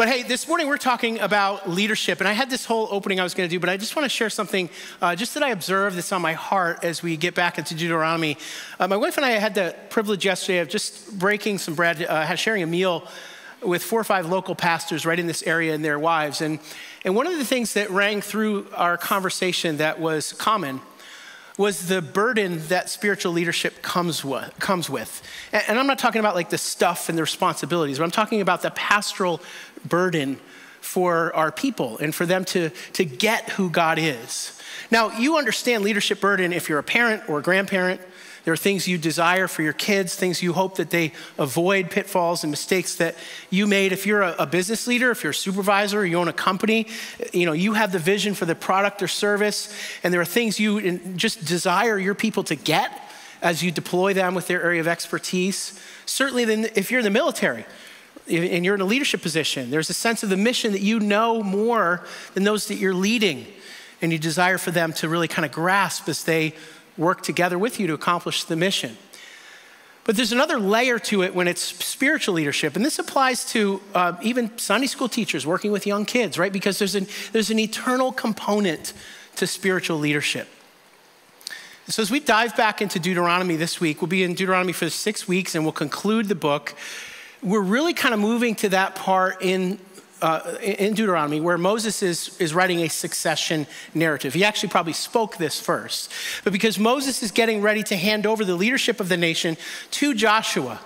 But hey, this morning we're talking about leadership, and I had this whole opening I was going to do, but I just want to share something uh, just that I observed that's on my heart as we get back into Deuteronomy. Uh, my wife and I had the privilege yesterday of just breaking some bread, uh, sharing a meal with four or five local pastors right in this area and their wives. And, and one of the things that rang through our conversation that was common was the burden that spiritual leadership comes with. Comes with. And I'm not talking about like the stuff and the responsibilities, but I'm talking about the pastoral burden for our people and for them to, to get who God is. Now, you understand leadership burden if you're a parent or a grandparent. There are things you desire for your kids, things you hope that they avoid pitfalls and mistakes that you made. If you're a, a business leader, if you're a supervisor, you own a company, you know, you have the vision for the product or service, and there are things you just desire your people to get as you deploy them with their area of expertise. Certainly, then, if you're in the military, and you're in a leadership position, there's a sense of the mission that you know more than those that you're leading, and you desire for them to really kind of grasp as they work together with you to accomplish the mission. But there's another layer to it when it's spiritual leadership, and this applies to uh, even Sunday school teachers working with young kids, right? Because there's an, there's an eternal component to spiritual leadership. So, as we dive back into Deuteronomy this week, we'll be in Deuteronomy for six weeks and we'll conclude the book we're really kind of moving to that part in, uh, in Deuteronomy where Moses is, is writing a succession narrative. He actually probably spoke this first. But because Moses is getting ready to hand over the leadership of the nation to Joshua,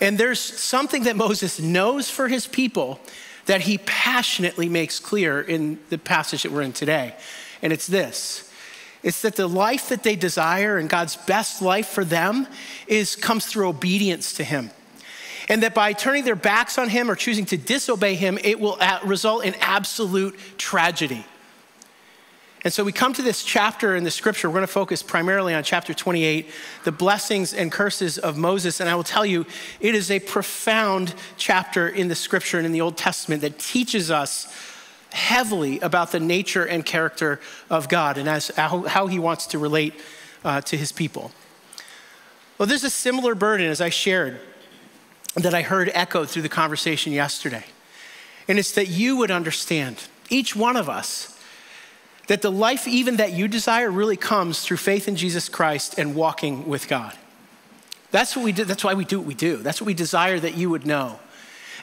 and there's something that Moses knows for his people that he passionately makes clear in the passage that we're in today. And it's this it's that the life that they desire and God's best life for them is comes through obedience to him and that by turning their backs on him or choosing to disobey him, it will result in absolute tragedy. And so we come to this chapter in the scripture. We're going to focus primarily on chapter 28, the blessings and curses of Moses. And I will tell you, it is a profound chapter in the scripture and in the Old Testament that teaches us heavily about the nature and character of God and as, how, how he wants to relate uh, to his people. Well, there's a similar burden as I shared that I heard echoed through the conversation yesterday. And it's that you would understand, each one of us, that the life even that you desire really comes through faith in Jesus Christ and walking with God. That's what we do. That's why we do what we do. That's what we desire that you would know.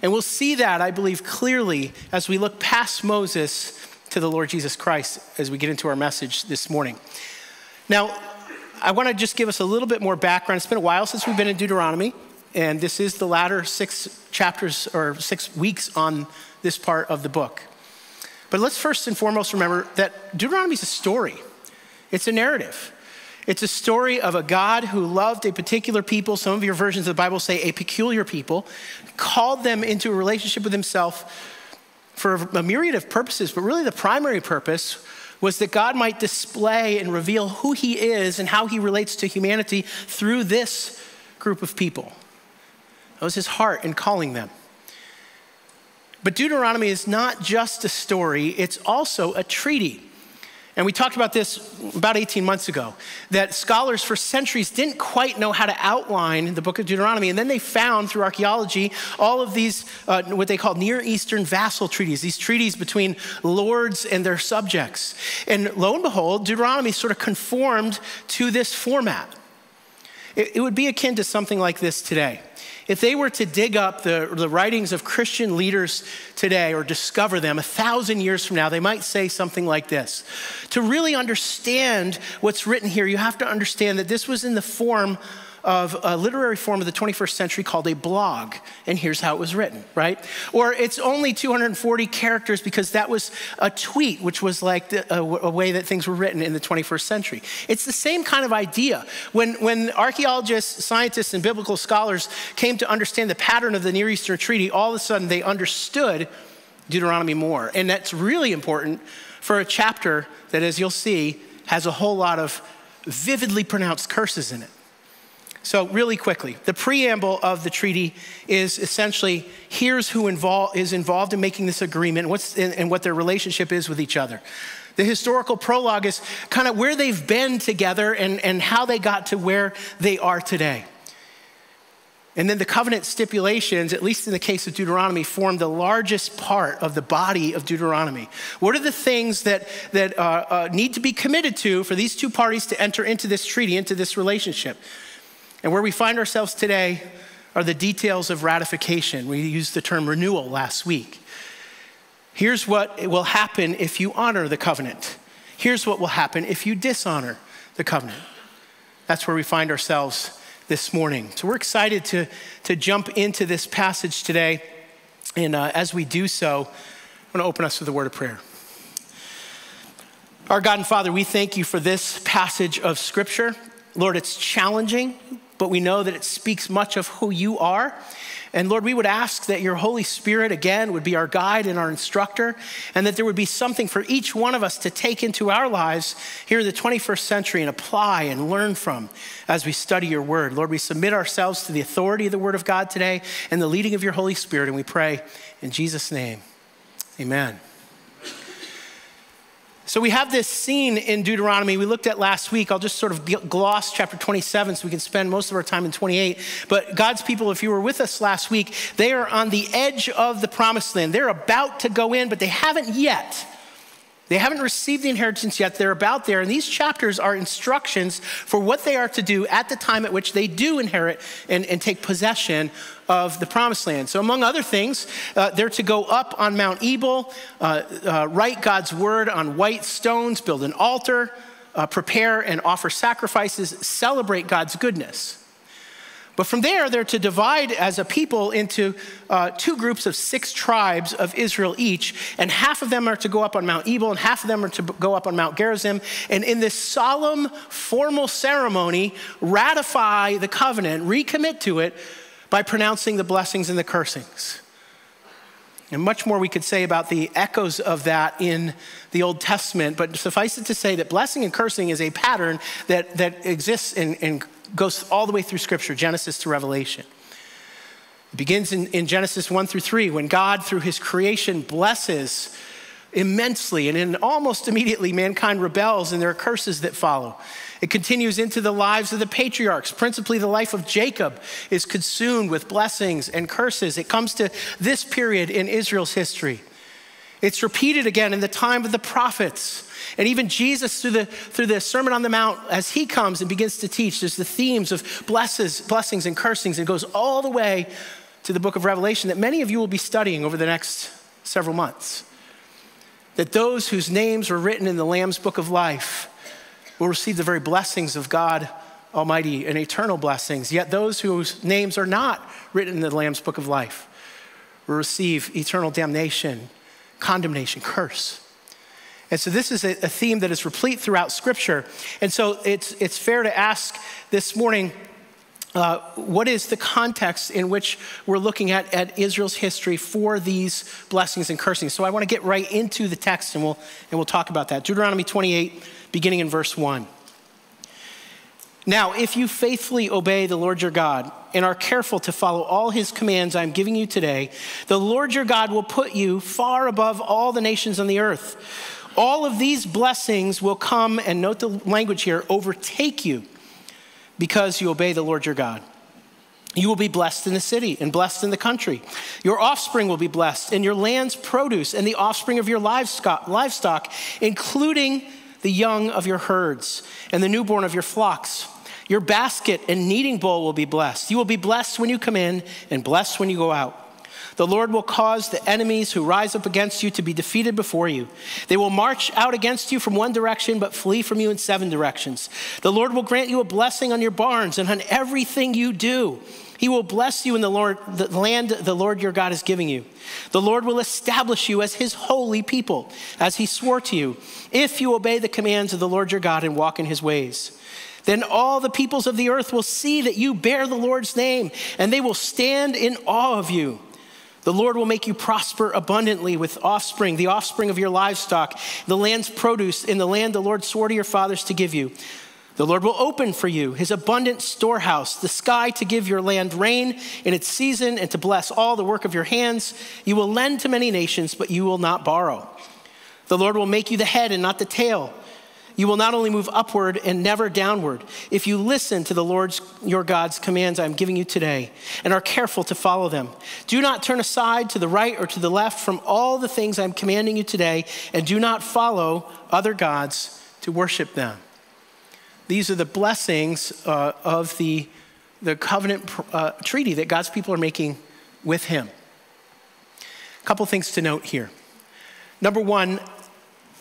And we'll see that, I believe, clearly as we look past Moses to the Lord Jesus Christ as we get into our message this morning. Now, I want to just give us a little bit more background. It's been a while since we've been in Deuteronomy. And this is the latter six chapters or six weeks on this part of the book. But let's first and foremost remember that Deuteronomy is a story, it's a narrative. It's a story of a God who loved a particular people. Some of your versions of the Bible say a peculiar people, called them into a relationship with himself for a myriad of purposes, but really the primary purpose was that God might display and reveal who he is and how he relates to humanity through this group of people. That was his heart in calling them. But Deuteronomy is not just a story, it's also a treaty. And we talked about this about 18 months ago that scholars for centuries didn't quite know how to outline the book of Deuteronomy. And then they found through archaeology all of these, uh, what they call Near Eastern vassal treaties, these treaties between lords and their subjects. And lo and behold, Deuteronomy sort of conformed to this format. It, it would be akin to something like this today. If they were to dig up the, the writings of Christian leaders today or discover them a thousand years from now, they might say something like this. To really understand what's written here, you have to understand that this was in the form of a literary form of the 21st century called a blog. And here's how it was written, right? Or it's only 240 characters because that was a tweet, which was like the, a, a, way that things were written in the 21st century. It's the same kind of idea. When, when archaeologists, scientists, and biblical scholars came to understand the pattern of the Near Eastern treaty, all of a sudden they understood Deuteronomy more. And that's really important for a chapter that, as you'll see, has a whole lot of vividly pronounced curses in it. So, really quickly, the preamble of the treaty is essentially here's who involve, is involved in making this agreement what's, and what their relationship is with each other. The historical prologue is kind of where they've been together and, and how they got to where they are today. And then the covenant stipulations, at least in the case of Deuteronomy, form the largest part of the body of Deuteronomy. What are the things that, that uh, uh, need to be committed to for these two parties to enter into this treaty, into this relationship? And where we find ourselves today are the details of ratification. We used the term renewal last week. Here's what will happen if you honor the covenant. Here's what will happen if you dishonor the covenant. That's where we find ourselves this morning. So we're excited to, to jump into this passage today. And uh, as we do so, I want to open us with a word of prayer. Our God and Father, we thank you for this passage of Scripture. Lord, it's challenging, but we know that it speaks much of who you are and Lord, we would ask that your Holy Spirit again would be our guide and our instructor, and that there would be something for each one of us to take into our lives here in the 21st century and apply and learn from as we study your word. Lord, we submit ourselves to the authority of the word of God today and the leading of your Holy Spirit, and we pray in Jesus' name. Amen. So we have this scene in Deuteronomy we looked at last week. I'll just sort of gloss chapter 27 so we can spend most of our time in 28. But God's people, if you were with us last week, they are on the edge of the promised land. They're about to go in, but they haven't yet. They haven't received the inheritance yet. They're about there. And these chapters are instructions for what they are to do at the time at which they do inherit and, and take possession of the promised land. So, among other things, uh, they're to go up on Mount Ebal, uh, uh, write God's word on white stones, build an altar, uh, prepare and offer sacrifices, celebrate God's goodness. But from there, they're to divide as a people into uh, two groups of six tribes of Israel each, and half of them are to go up on Mount Ebal, and half of them are to go up on Mount Gerizim. And in this solemn, formal ceremony, ratify the covenant, recommit to it by pronouncing the blessings and the cursings. And much more we could say about the echoes of that in the Old Testament, but suffice it to say that blessing and cursing is a pattern that, that exists in, in goes all the way through Scripture, Genesis to Revelation. It begins in, in Genesis 1 through 3 when God, through his creation, blesses immensely, and then almost immediately mankind rebels and there are curses that follow. It continues into the lives of the patriarchs. Principally, the life of Jacob is consumed with blessings and curses. It comes to this period in Israel's history. It's repeated again in the time of the prophets. And even Jesus, through the, through the Sermon on the Mount, as he comes and begins to teach, there's the themes of blesses, blessings and cursings, and goes all the way to the book of Revelation that many of you will be studying over the next several months. That those whose names were written in the Lamb's book of life will receive the very blessings of God Almighty and eternal blessings, yet those whose names are not written in the Lamb's book of life will receive eternal damnation, condemnation, curse. And so this is a, a theme that is replete throughout Scripture. And so it's, it's fair to ask this morning uh, what is the context in which we're looking at, at Israel's history for these blessings and cursings? So I want to get right into the text and we'll, and we'll talk about that. Deuteronomy 28, beginning in verse 1. Now, if you faithfully obey the Lord your God and are careful to follow all his commands I'm giving you today, the Lord your God will put you far above all the nations on the earth. All of these blessings will come, and note the language here, overtake you because you obey the Lord your God. You will be blessed in the city and blessed in the country. Your offspring will be blessed, and your land's produce, and the offspring of your livestock, including the young of your herds and the newborn of your flocks. Your basket and kneading bowl will be blessed. You will be blessed when you come in and blessed when you go out. The Lord will cause the enemies who rise up against you to be defeated before you. They will march out against you from one direction, but flee from you in seven directions. The Lord will grant you a blessing on your barns and on everything you do. He will bless you in the, Lord, the land the Lord your God is giving you. The Lord will establish you as his holy people, as he swore to you, if you obey the commands of the Lord your God and walk in his ways. Then all the peoples of the earth will see that you bear the Lord's name, and they will stand in awe of you. The Lord will make you prosper abundantly with offspring, the offspring of your livestock, the land's produce in the land the Lord swore to your fathers to give you. The Lord will open for you his abundant storehouse, the sky to give your land rain in its season and to bless all the work of your hands. You will lend to many nations, but you will not borrow. The Lord will make you the head and not the tail you will not only move upward and never downward if you listen to the Lord's your God's commands I'm giving you today and are careful to follow them. Do not turn aside to the right or to the left from all the things I'm commanding you today, and do not follow other gods to worship them. These are the blessings uh, of the, the covenant uh, treaty that God's people are making with Him. A couple things to note here. Number one,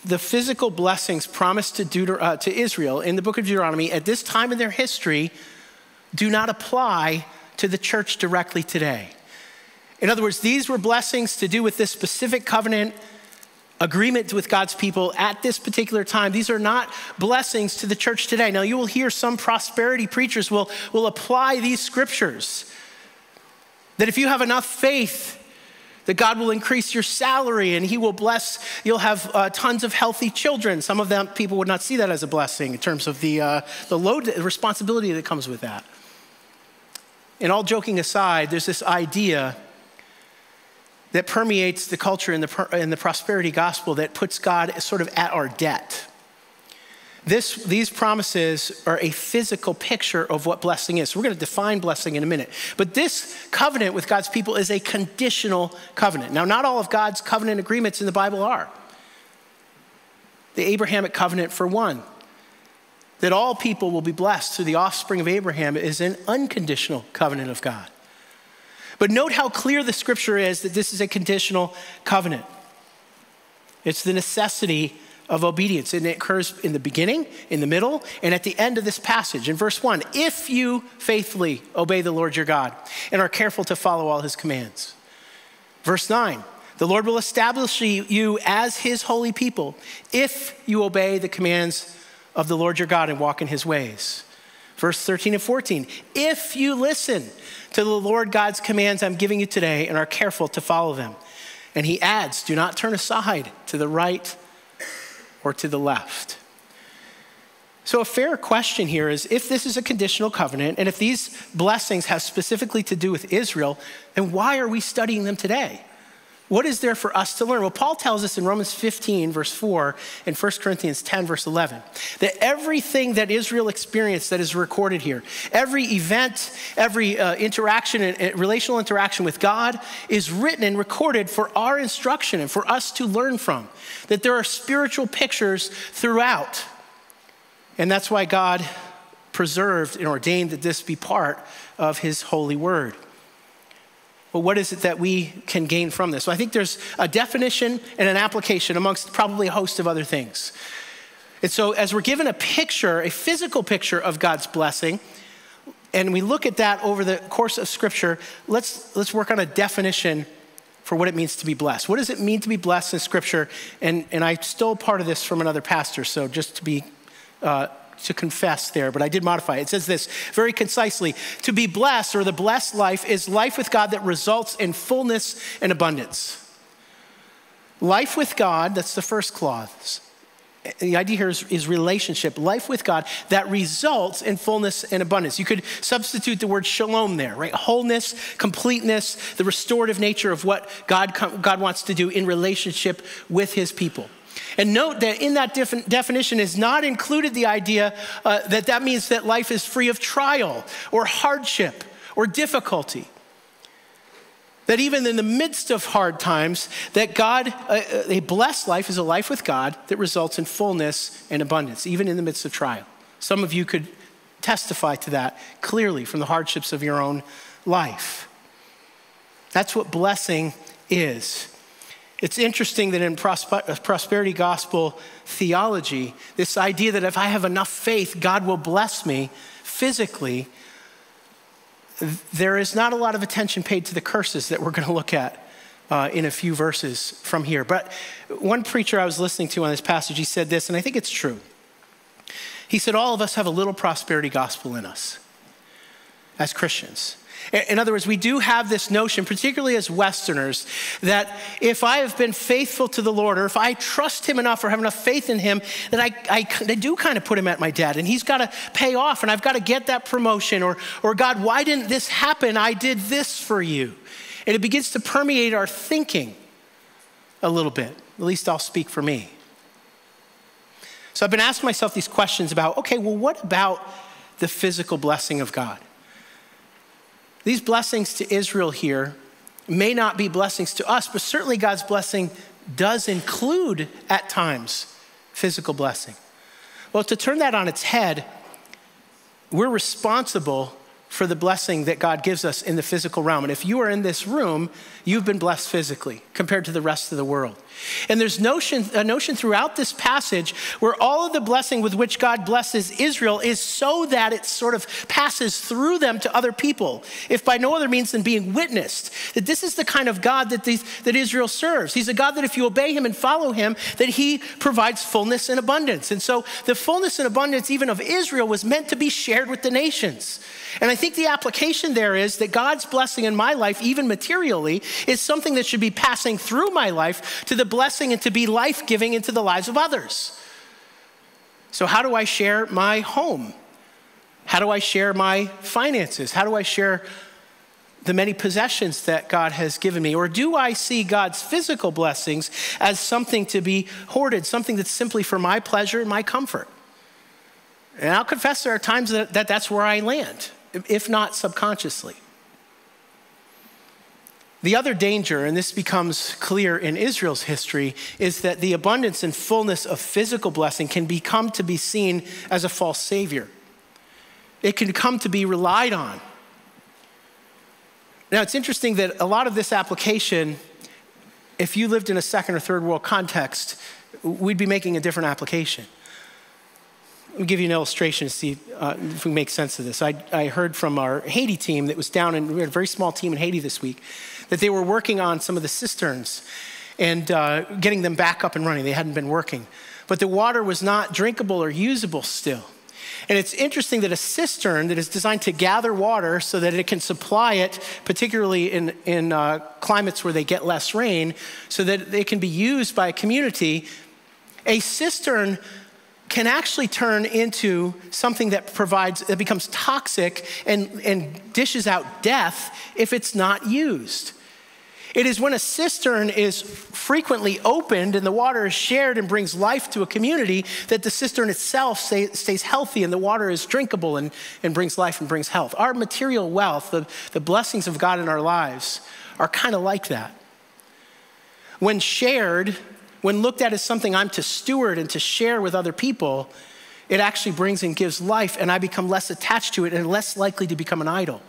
the physical blessings promised to, Deuter- uh, to Israel in the book of Deuteronomy at this time in their history do not apply to the church directly today. In other words, these were blessings to do with this specific covenant agreement with God's people at this particular time. These are not blessings to the church today. Now, you will hear some prosperity preachers will, will apply these scriptures that if you have enough faith, that God will increase your salary and He will bless, you'll have uh, tons of healthy children. Some of them people would not see that as a blessing in terms of the, uh, the load, the responsibility that comes with that. And all joking aside, there's this idea that permeates the culture in the, in the prosperity gospel that puts God sort of at our debt. This, these promises are a physical picture of what blessing is. So we're going to define blessing in a minute. But this covenant with God's people is a conditional covenant. Now, not all of God's covenant agreements in the Bible are. The Abrahamic covenant, for one, that all people will be blessed through the offspring of Abraham, is an unconditional covenant of God. But note how clear the scripture is that this is a conditional covenant. It's the necessity of obedience. And it occurs in the beginning, in the middle, and at the end of this passage. In verse 1, if you faithfully obey the Lord your God and are careful to follow all his commands. Verse 9, the Lord will establish you as his holy people if you obey the commands of the Lord your God and walk in his ways. Verse 13 and 14, if you listen to the Lord God's commands I'm giving you today and are careful to follow them. And he adds, do not turn aside to the right or to the left. So, a fair question here is if this is a conditional covenant and if these blessings have specifically to do with Israel, then why are we studying them today? What is there for us to learn? Well, Paul tells us in Romans 15, verse 4, and 1 Corinthians 10, verse 11, that everything that Israel experienced that is recorded here, every event, every uh, interaction, uh, relational interaction with God, is written and recorded for our instruction and for us to learn from. That there are spiritual pictures throughout. And that's why God preserved and ordained that this be part of his holy word. What is it that we can gain from this? So I think there's a definition and an application amongst probably a host of other things. And so, as we're given a picture, a physical picture of God's blessing, and we look at that over the course of Scripture, let's, let's work on a definition for what it means to be blessed. What does it mean to be blessed in Scripture? And, and I stole part of this from another pastor, so just to be uh, to confess there, but I did modify it. It says this very concisely To be blessed or the blessed life is life with God that results in fullness and abundance. Life with God, that's the first clause. The idea here is, is, relationship, life with God that results in fullness and abundance. You could substitute the word shalom there, right? Wholeness, completeness, the restorative nature of what God, God wants to do in relationship with his people. And note that in that definition is not included the idea uh, that that means that life is free of trial or hardship or difficulty. That even in the midst of hard times, that God, uh, uh, a blessed life is a life with God that results in fullness and abundance, even in the midst of trial. Some of you could testify to that clearly from the hardships of your own life. That's what blessing is. It's interesting that in prosperity gospel theology, this idea that if I have enough faith, God will bless me physically, there is not a lot of attention paid to the curses that we're going to look at uh, in a few verses from here. But one preacher I was listening to on this passage, he said this, and I think it's true. He said, All of us have a little prosperity gospel in us as Christians. In other words, we do have this notion, particularly as Westerners, that if I have been faithful to the Lord, or if I trust Him enough or have enough faith in Him, that I, I, I do kind of put Him at my debt, and He's got to pay off, and I've got to get that promotion, or, or God, why didn't this happen? I did this for you. And it begins to permeate our thinking a little bit. At least I'll speak for me. So I've been asking myself these questions about okay, well, what about the physical blessing of God? These blessings to Israel here may not be blessings to us, but certainly God's blessing does include at times physical blessing. Well, to turn that on its head, we're responsible for the blessing that God gives us in the physical realm. And if you are in this room, you've been blessed physically compared to the rest of the world. And there's notion, a notion throughout this passage where all of the blessing with which God blesses Israel is so that it sort of passes through them to other people, if by no other means than being witnessed. That this is the kind of God that, these, that Israel serves. He's a God that if you obey him and follow him, that he provides fullness and abundance. And so the fullness and abundance even of Israel was meant to be shared with the nations. And I think the application there is that God's blessing in my life, even materially, is something that should be passing through my life to the blessing and to be life giving into the lives of others. So, how do I share my home? How do I share my finances? How do I share the many possessions that God has given me? Or do I see God's physical blessings as something to be hoarded, something that's simply for my pleasure and my comfort? And I'll confess there are times that, that that's where I land if not subconsciously. The other danger, and this becomes clear in Israel's history, is that the abundance and fullness of physical blessing can become to be seen as a false savior. It can come to be relied on. Now, it's interesting that a lot of this application, if you lived in a second or third world context, we'd be making a different application. Give you an illustration to see uh, if we make sense of this. I, I heard from our Haiti team that was down in, we had a very small team in Haiti this week, that they were working on some of the cisterns and uh, getting them back up and running. They hadn't been working. But the water was not drinkable or usable still. And it's interesting that a cistern that is designed to gather water so that it can supply it, particularly in, in uh, climates where they get less rain, so that it can be used by a community, a cistern can actually turn into something that provides, that becomes toxic and, and dishes out death if it's not used. It is when a cistern is frequently opened and the water is shared and brings life to a community that the cistern itself stay, stays healthy and the water is drinkable and, and brings life and brings health. Our material wealth, the, the blessings of God in our lives, are kind of like that. When shared, when looked at as something I'm to steward and to share with other people, it actually brings and gives life, and I become less attached to it and less likely to become an idol.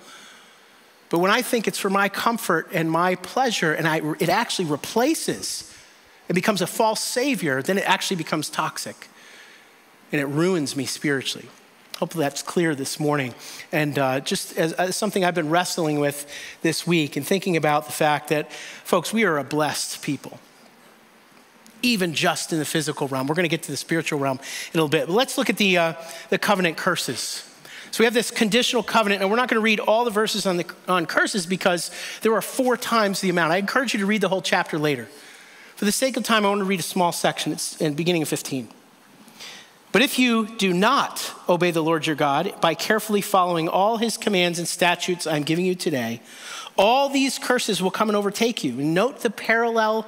But when I think it's for my comfort and my pleasure, and I, it actually replaces, it becomes a false savior, then it actually becomes toxic and it ruins me spiritually. Hopefully that's clear this morning. And uh, just as, as, something I've been wrestling with this week and thinking about the fact that, folks, we are a blessed people even just in the physical realm. We're going to get to the spiritual realm in a little bit. But let's look at the, uh, the covenant curses. So we have this conditional covenant, and we're not going to read all the verses on, the, on curses because there are four times the amount. I encourage you to read the whole chapter later. For the sake of time, I want to read a small section. It's in beginning of 15. But if you do not obey the Lord your God by carefully following all his commands and statutes I'm giving you today, all these curses will come and overtake you. Note the parallel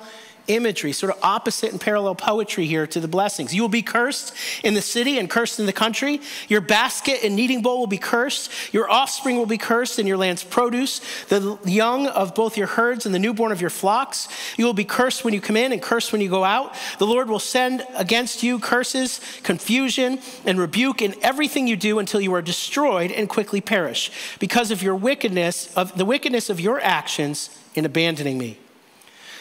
imagery, sort of opposite and parallel poetry here to the blessings. You will be cursed in the city and cursed in the country. Your basket and kneading bowl will be cursed. Your offspring will be cursed in your land's produce, the young of both your herds and the newborn of your flocks. You will be cursed when you come in and cursed when you go out. The Lord will send against you curses, confusion, and rebuke in everything you do until you are destroyed and quickly perish because of your wickedness, of the wickedness of your actions in abandoning me.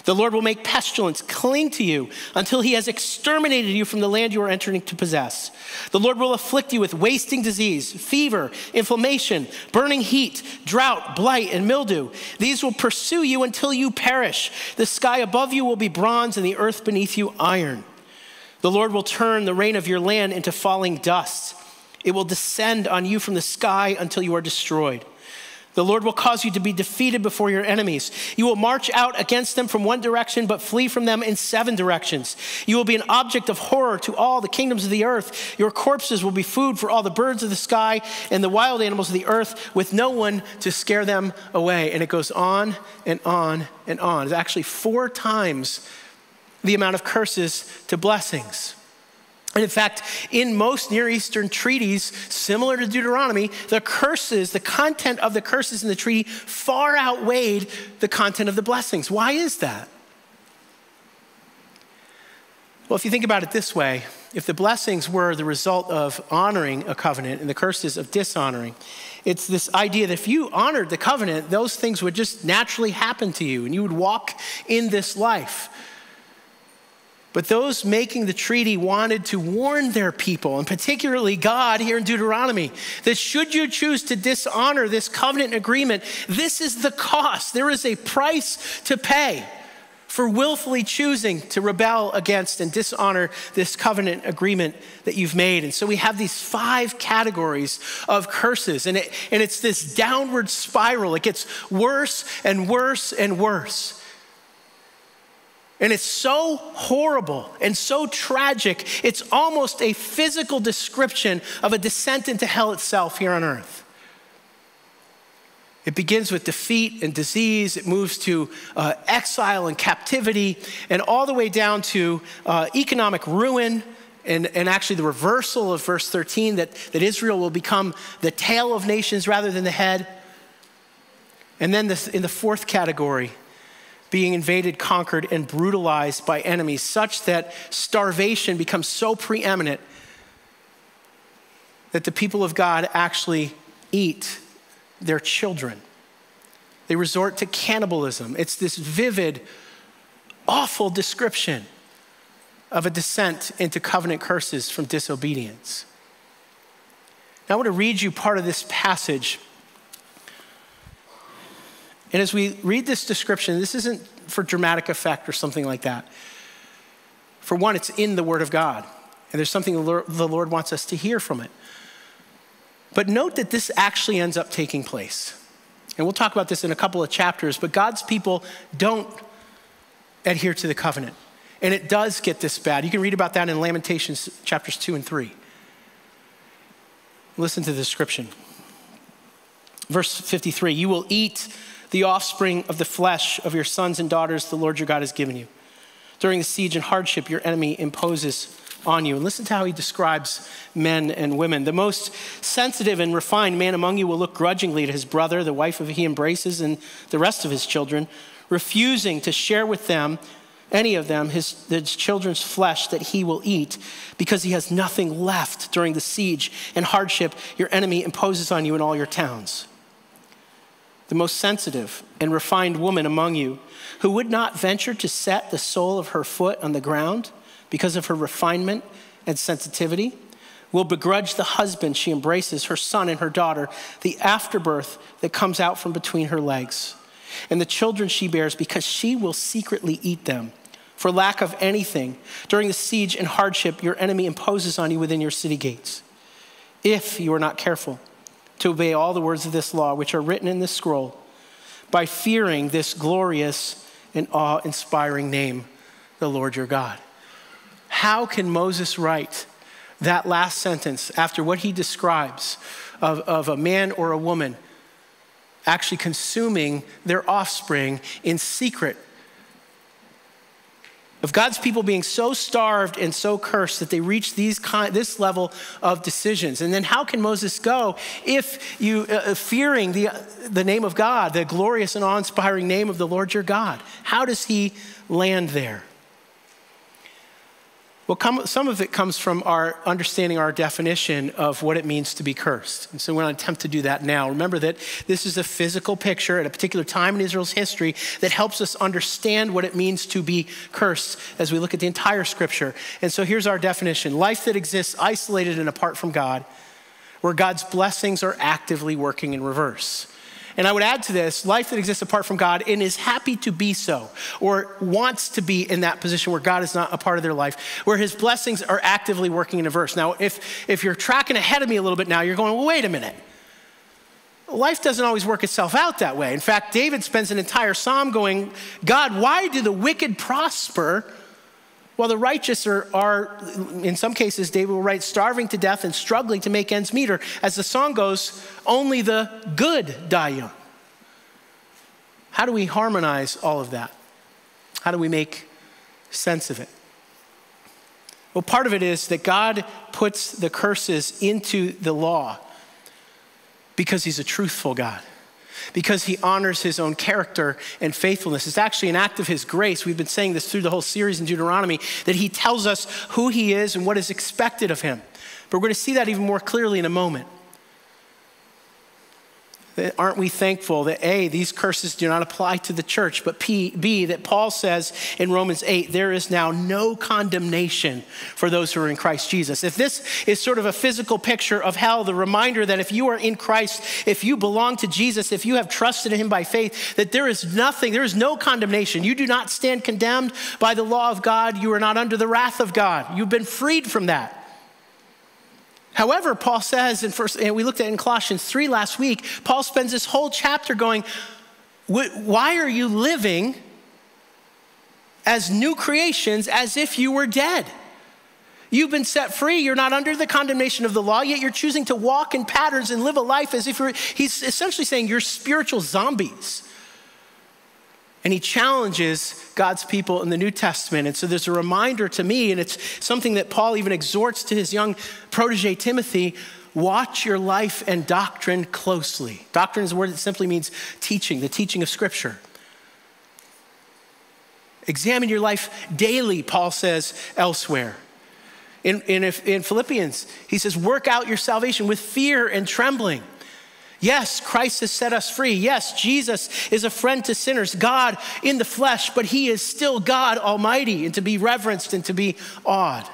The Lord will make pestilence cling to you until he has exterminated you from the land you are entering to possess. The Lord will afflict you with wasting disease, fever, inflammation, burning heat, drought, blight, and mildew. These will pursue you until you perish. The sky above you will be bronze and the earth beneath you iron. The Lord will turn the rain of your land into falling dust. It will descend on you from the sky until you are destroyed. The Lord will cause you to be defeated before your enemies. You will march out against them from one direction, but flee from them in seven directions. You will be an object of horror to all the kingdoms of the earth. Your corpses will be food for all the birds of the sky and the wild animals of the earth, with no one to scare them away. And it goes on and on and on. It's actually four times the amount of curses to blessings. And in fact, in most Near Eastern treaties, similar to Deuteronomy, the curses, the content of the curses in the treaty far outweighed the content of the blessings. Why is that? Well, if you think about it this way, if the blessings were the result of honoring a covenant and the curses of dishonoring, it's this idea that if you honored the covenant, those things would just naturally happen to you and you would walk in this life. But those making the treaty wanted to warn their people, and particularly God here in Deuteronomy, that should you choose to dishonor this covenant agreement, this is the cost. There is a price to pay for willfully choosing to rebel against and dishonor this covenant agreement that you've made. And so we have these five categories of curses, and, it, and it's this downward spiral. It gets worse and worse and worse. And it's so horrible and so tragic, it's almost a physical description of a descent into hell itself here on earth. It begins with defeat and disease, it moves to uh, exile and captivity, and all the way down to uh, economic ruin. And, and actually, the reversal of verse 13 that, that Israel will become the tail of nations rather than the head. And then, this, in the fourth category, being invaded, conquered, and brutalized by enemies, such that starvation becomes so preeminent that the people of God actually eat their children. They resort to cannibalism. It's this vivid, awful description of a descent into covenant curses from disobedience. Now, I want to read you part of this passage and as we read this description, this isn't for dramatic effect or something like that. For one, it's in the Word of God, and there's something the Lord wants us to hear from it. But note that this actually ends up taking place. And we'll talk about this in a couple of chapters, but God's people don't adhere to the covenant. And it does get this bad. You can read about that in Lamentations chapters 2 and 3. Listen to the description. Verse 53 You will eat the offspring of the flesh of your sons and daughters the Lord your God has given you. During the siege and hardship your enemy imposes on you. And listen to how he describes men and women. The most sensitive and refined man among you will look grudgingly at his brother, the wife of he embraces, and the rest of his children, refusing to share with them, any of them, his, his children's flesh that he will eat, because he has nothing left during the siege and hardship your enemy imposes on you in all your towns the most sensitive and refined woman among you, who would not venture to set the sole of her foot on the ground because of her refinement and sensitivity, will begrudge the husband she embraces, her son and her daughter, the afterbirth that comes out from between her legs, and the children she bears, because she will secretly eat them. For lack of anything, during the siege and hardship your enemy imposes on you within your city gates. If you are not careful, to obey all the words of this law, which are written in this scroll, by fearing this glorious and awe inspiring name, the Lord your God. How can Moses write that last sentence after what he describes of, of a man or a woman actually consuming their offspring in secret of God's people being so starved and so cursed that they reach these kind, this level of decisions. And then how can Moses go if you, uh, uh, fearing the, the name of God, the glorious and awe inspiring name of the Lord your God? How does he land there? Well, come, some of it comes from our understanding our definition of what it means to be cursed. And so we're going to attempt to do that now. Remember that this is a physical picture at a particular time in Israel's history that helps us understand what it means to be cursed as we look at the entire scripture. And so here's our definition life that exists isolated and apart from God, where God's blessings are actively working in reverse. And I would add to this life that exists apart from God and is happy to be so, or wants to be in that position where God is not a part of their life, where his blessings are actively working in a verse. Now, if, if you're tracking ahead of me a little bit now, you're going, well, wait a minute. Life doesn't always work itself out that way. In fact, David spends an entire psalm going, God, why do the wicked prosper? While the righteous are, are, in some cases, David will write, starving to death and struggling to make ends meet, or as the song goes, only the good die young. How do we harmonize all of that? How do we make sense of it? Well, part of it is that God puts the curses into the law because He's a truthful God because he honors his own character and faithfulness. It's actually an act of his grace. We've been saying this through the whole series in Deuteronomy that he tells us who he is and what is expected of him. But we're going to see that even more clearly in a moment. Aren't we thankful that A, these curses do not apply to the church, but P, B, that Paul says in Romans 8, there is now no condemnation for those who are in Christ Jesus. If this is sort of a physical picture of hell, the reminder that if you are in Christ, if you belong to Jesus, if you have trusted in him by faith, that there is nothing, there is no condemnation. You do not stand condemned by the law of God. You are not under the wrath of God. You've been freed from that. However, Paul says in first, and we looked at in Colossians 3 last week, Paul spends this whole chapter going, Why are you living as new creations as if you were dead? You've been set free. You're not under the condemnation of the law, yet you're choosing to walk in patterns and live a life as if you're, he's essentially saying you're spiritual zombies. And he challenges God's people in the New Testament. And so there's a reminder to me, and it's something that Paul even exhorts to his young protege Timothy watch your life and doctrine closely. Doctrine is a word that simply means teaching, the teaching of Scripture. Examine your life daily, Paul says elsewhere. In, in, in Philippians, he says, work out your salvation with fear and trembling. Yes, Christ has set us free. Yes, Jesus is a friend to sinners, God in the flesh, but he is still God Almighty and to be reverenced and to be awed.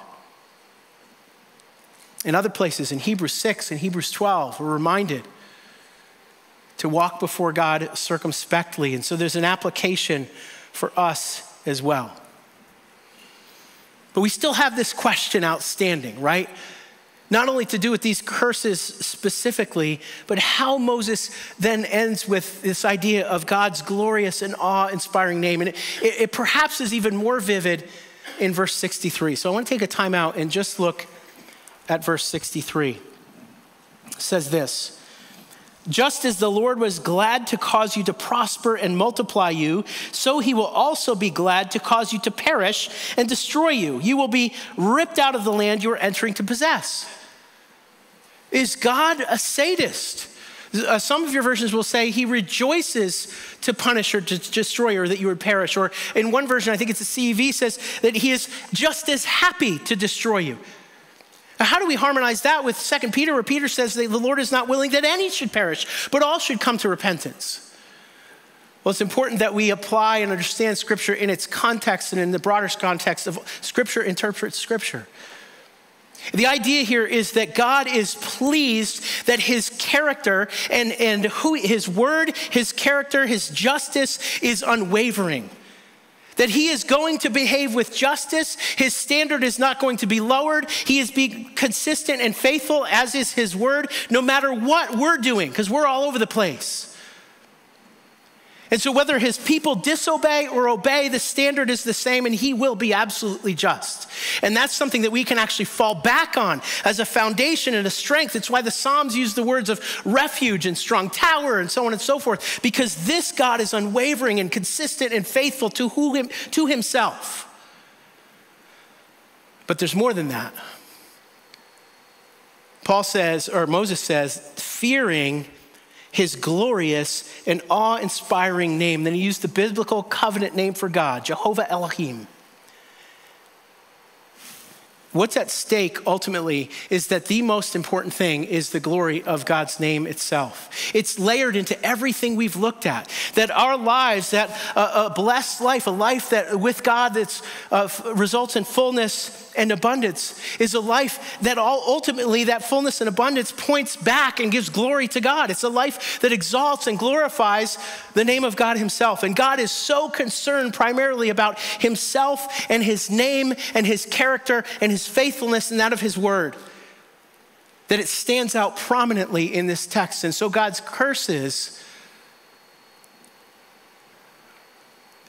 In other places, in Hebrews 6 and Hebrews 12, we're reminded to walk before God circumspectly. And so there's an application for us as well. But we still have this question outstanding, right? Not only to do with these curses specifically, but how Moses then ends with this idea of God's glorious and awe inspiring name. And it, it, perhaps is even more vivid in verse 63. So I want to take a time out and just look at verse 63. It says this. Just as the Lord was glad to cause you to prosper and multiply you, so he will also be glad to cause you to perish and destroy you. You will be ripped out of the land you are entering to possess. Is God a sadist? Uh, some of your versions will say he rejoices to punish or to destroy or that you would perish. Or in one version, I think it's a CEV, says that he is just as happy to destroy you. How do we harmonize that with 2 Peter, where Peter says that the Lord is not willing that any should perish, but all should come to repentance? Well, it's important that we apply and understand Scripture in its context and in the broader context of Scripture interprets Scripture. The idea here is that God is pleased that his character and, and who his word, his character, his justice is unwavering. That he is going to behave with justice. His standard is not going to be lowered. He is being consistent and faithful, as is his word, no matter what we're doing, because we're all over the place. And so, whether his people disobey or obey, the standard is the same, and he will be absolutely just. And that's something that we can actually fall back on as a foundation and a strength. It's why the Psalms use the words of refuge and strong tower and so on and so forth, because this God is unwavering and consistent and faithful to, who him, to himself. But there's more than that. Paul says, or Moses says, fearing his glorious and awe inspiring name. Then he used the biblical covenant name for God, Jehovah Elohim. What's at stake ultimately is that the most important thing is the glory of God's name itself. It's layered into everything we've looked at. That our lives, that uh, a blessed life, a life that with God that uh, results in fullness and abundance, is a life that all ultimately that fullness and abundance points back and gives glory to God. It's a life that exalts and glorifies the name of God Himself. And God is so concerned primarily about Himself and His name and His character and His faithfulness and that of his word. That it stands out prominently in this text. And so God's curses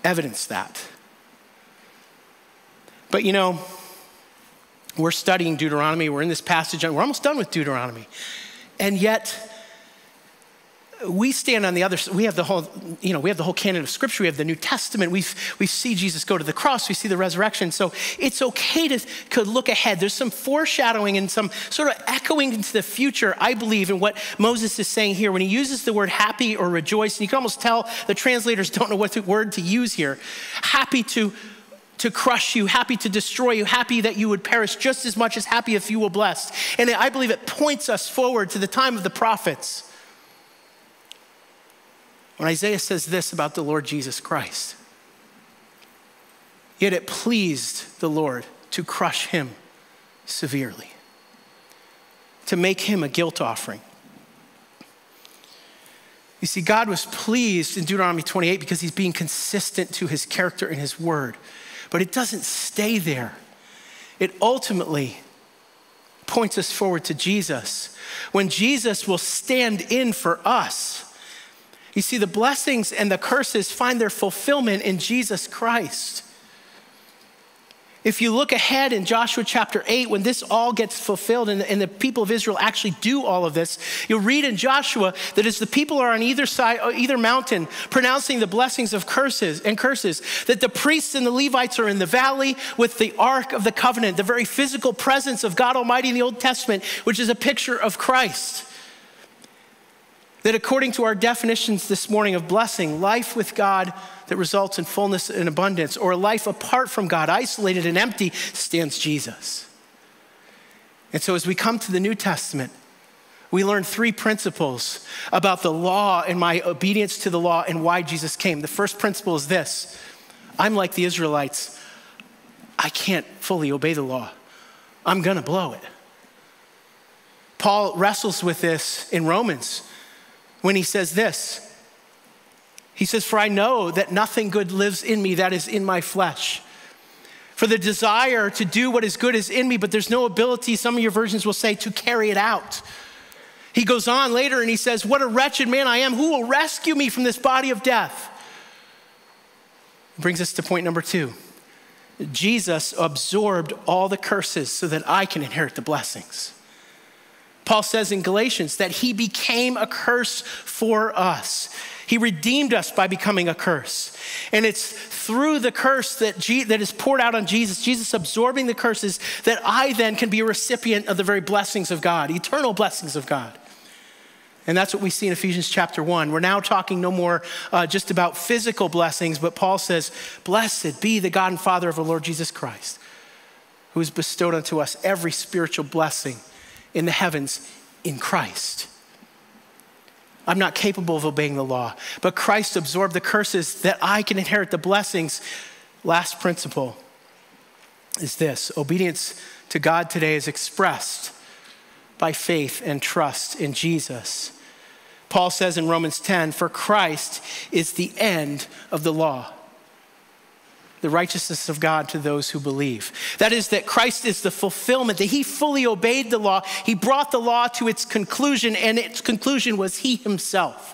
evidence that. But you know, we're studying Deuteronomy, we're in this passage, and we're almost done with Deuteronomy. And yet, we stand on the other we have the whole you know we have the whole canon of scripture. We have the new testament. We've we see jesus go to the cross. We see the resurrection. So it's okay to could look ahead. There's some foreshadowing and some sort of echoing into the future i believe in what moses is saying here. When he uses the word happy or rejoice and you can almost tell the translators don't know what word to use here. Happy to to crush you, happy to destroy you, happy that you would perish just as much as happy if you were blessed. And I believe it points us forward to the time of the prophets when Isaiah says this about the Lord Jesus Christ. Yet it pleased the Lord to crush him severely, to make him a guilt offering. You see, God was pleased in Deuteronomy 28 because he's being consistent to his character and his word. But it doesn't stay there. It ultimately points us forward to Jesus when Jesus will stand in for us you see, the blessings and the curses find their fulfillment in Jesus Christ. If you look ahead in Joshua chapter 8, when this all gets fulfilled and, and, the people of Israel actually do all of this, you'll read in Joshua that as the people are on either side, uh, either mountain, pronouncing the blessings of curses and curses, that the priests and the Levites are in the valley with the Ark of the Covenant, the very physical presence of God Almighty in the Old Testament, which is a picture of Christ that according to our definitions this morning of blessing, life with God that results in fullness and abundance, or a life apart from God, isolated and empty, stands Jesus. And so as we come to the New Testament, we learn three principles about the law and my obedience to the law and why Jesus came. The first principle is this I'm like the Israelites, I can't fully obey the law, I'm gonna blow it. Paul wrestles with this in Romans when he says this. He says, For I know that nothing good lives in me that is in my flesh. For the desire to do what is good is in me, but there's no ability, some of your versions will say, to carry it out. He goes on later and he says, What a wretched man I am. Who will rescue me from this body of death? Brings us to point number two. Jesus absorbed all the curses so that I can inherit the blessings. Paul says in Galatians that he became a curse for us. He redeemed us by becoming a curse. And it's through the curse that, that is poured out on Jesus, Jesus absorbing the curses, that I then can be a recipient of the very blessings of God, eternal blessings of God. And that's what we see in Ephesians chapter 1. We're now talking no more uh, just about physical blessings, but Paul says, Blessed be the God and Father of our Lord Jesus Christ, who has bestowed unto us every spiritual blessing in the heavens in Christ. I'm not capable of obeying the law, but Christ absorbed the curses that I can inherit the blessings. Last principle is this obedience to God today is expressed by faith and trust in Jesus. Paul says in Romans 10 For Christ is the end of the law the righteousness of God to those who believe. That is, that Christ is the fulfillment, that he fully obeyed the law. He brought the law to its conclusion, and its conclusion was he himself.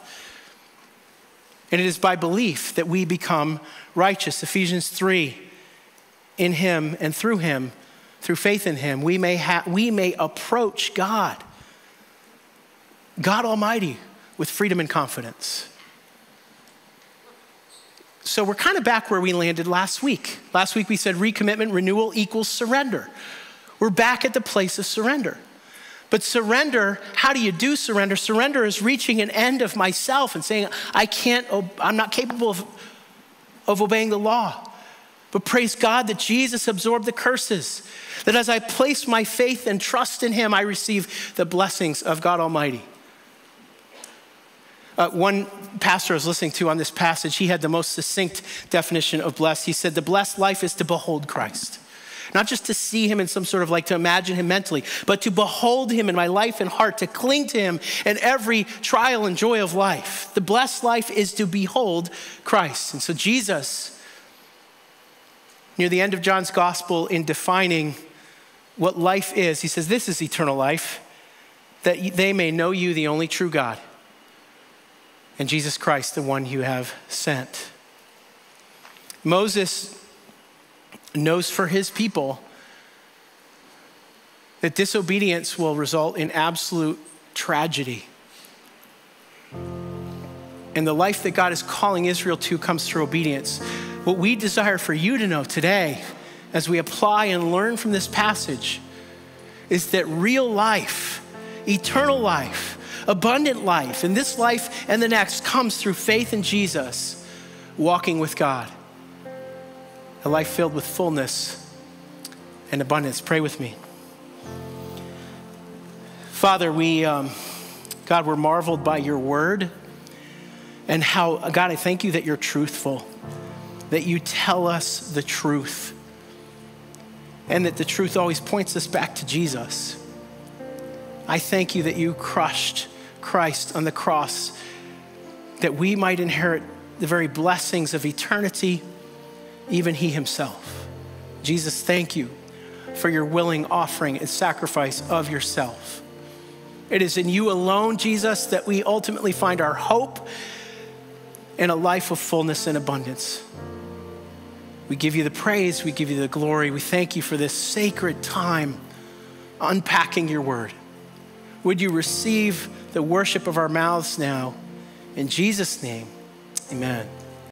And it is by belief that we become righteous. Ephesians 3 in him and through him, through faith in him, we may, ha- we may approach God, God Almighty, with freedom and confidence. So we're kind of back where we landed last week. Last week we said recommitment, renewal equals surrender. We're back at the place of surrender. But surrender, how do you do surrender? Surrender is reaching an end of myself and saying, I can't, I'm not capable of, of obeying the law. But praise God that Jesus absorbed the curses, that as I place my faith and trust in Him, I receive the blessings of God Almighty. Uh, one pastor I was listening to on this passage, he had the most succinct definition of blessed. He said, The blessed life is to behold Christ. Not just to see him in some sort of like to imagine him mentally, but to behold him in my life and heart, to cling to him in every trial and joy of life. The blessed life is to behold Christ. And so, Jesus, near the end of John's gospel, in defining what life is, he says, This is eternal life, that they may know you, the only true God and Jesus Christ, the one you have sent. Moses knows for his people that disobedience will result in absolute tragedy. and the life that God is calling Israel to comes through obedience. What we desire for you to know today, as we apply and learn from this passage, is that real life, eternal life, abundant life, in this life and the next, comes through faith in Jesus, walking with God. A life filled with fullness and abundance. Pray with me. Father, we, um, God, we're marveled by your word and how, God, I thank you that you're truthful, that you tell us the truth, and that the truth always points us back to Jesus. I thank you that you crushed Christ on the cross, that we might inherit the very blessings of eternity, even He Himself. Jesus, thank you for your willing offering and sacrifice of yourself. It is in you alone, Jesus, that we ultimately find our hope and a life of fullness and abundance. We give you the praise, we give you the glory. We thank you for this sacred time unpacking your word. Would you receive the worship of our mouths now? In Jesus' name, amen.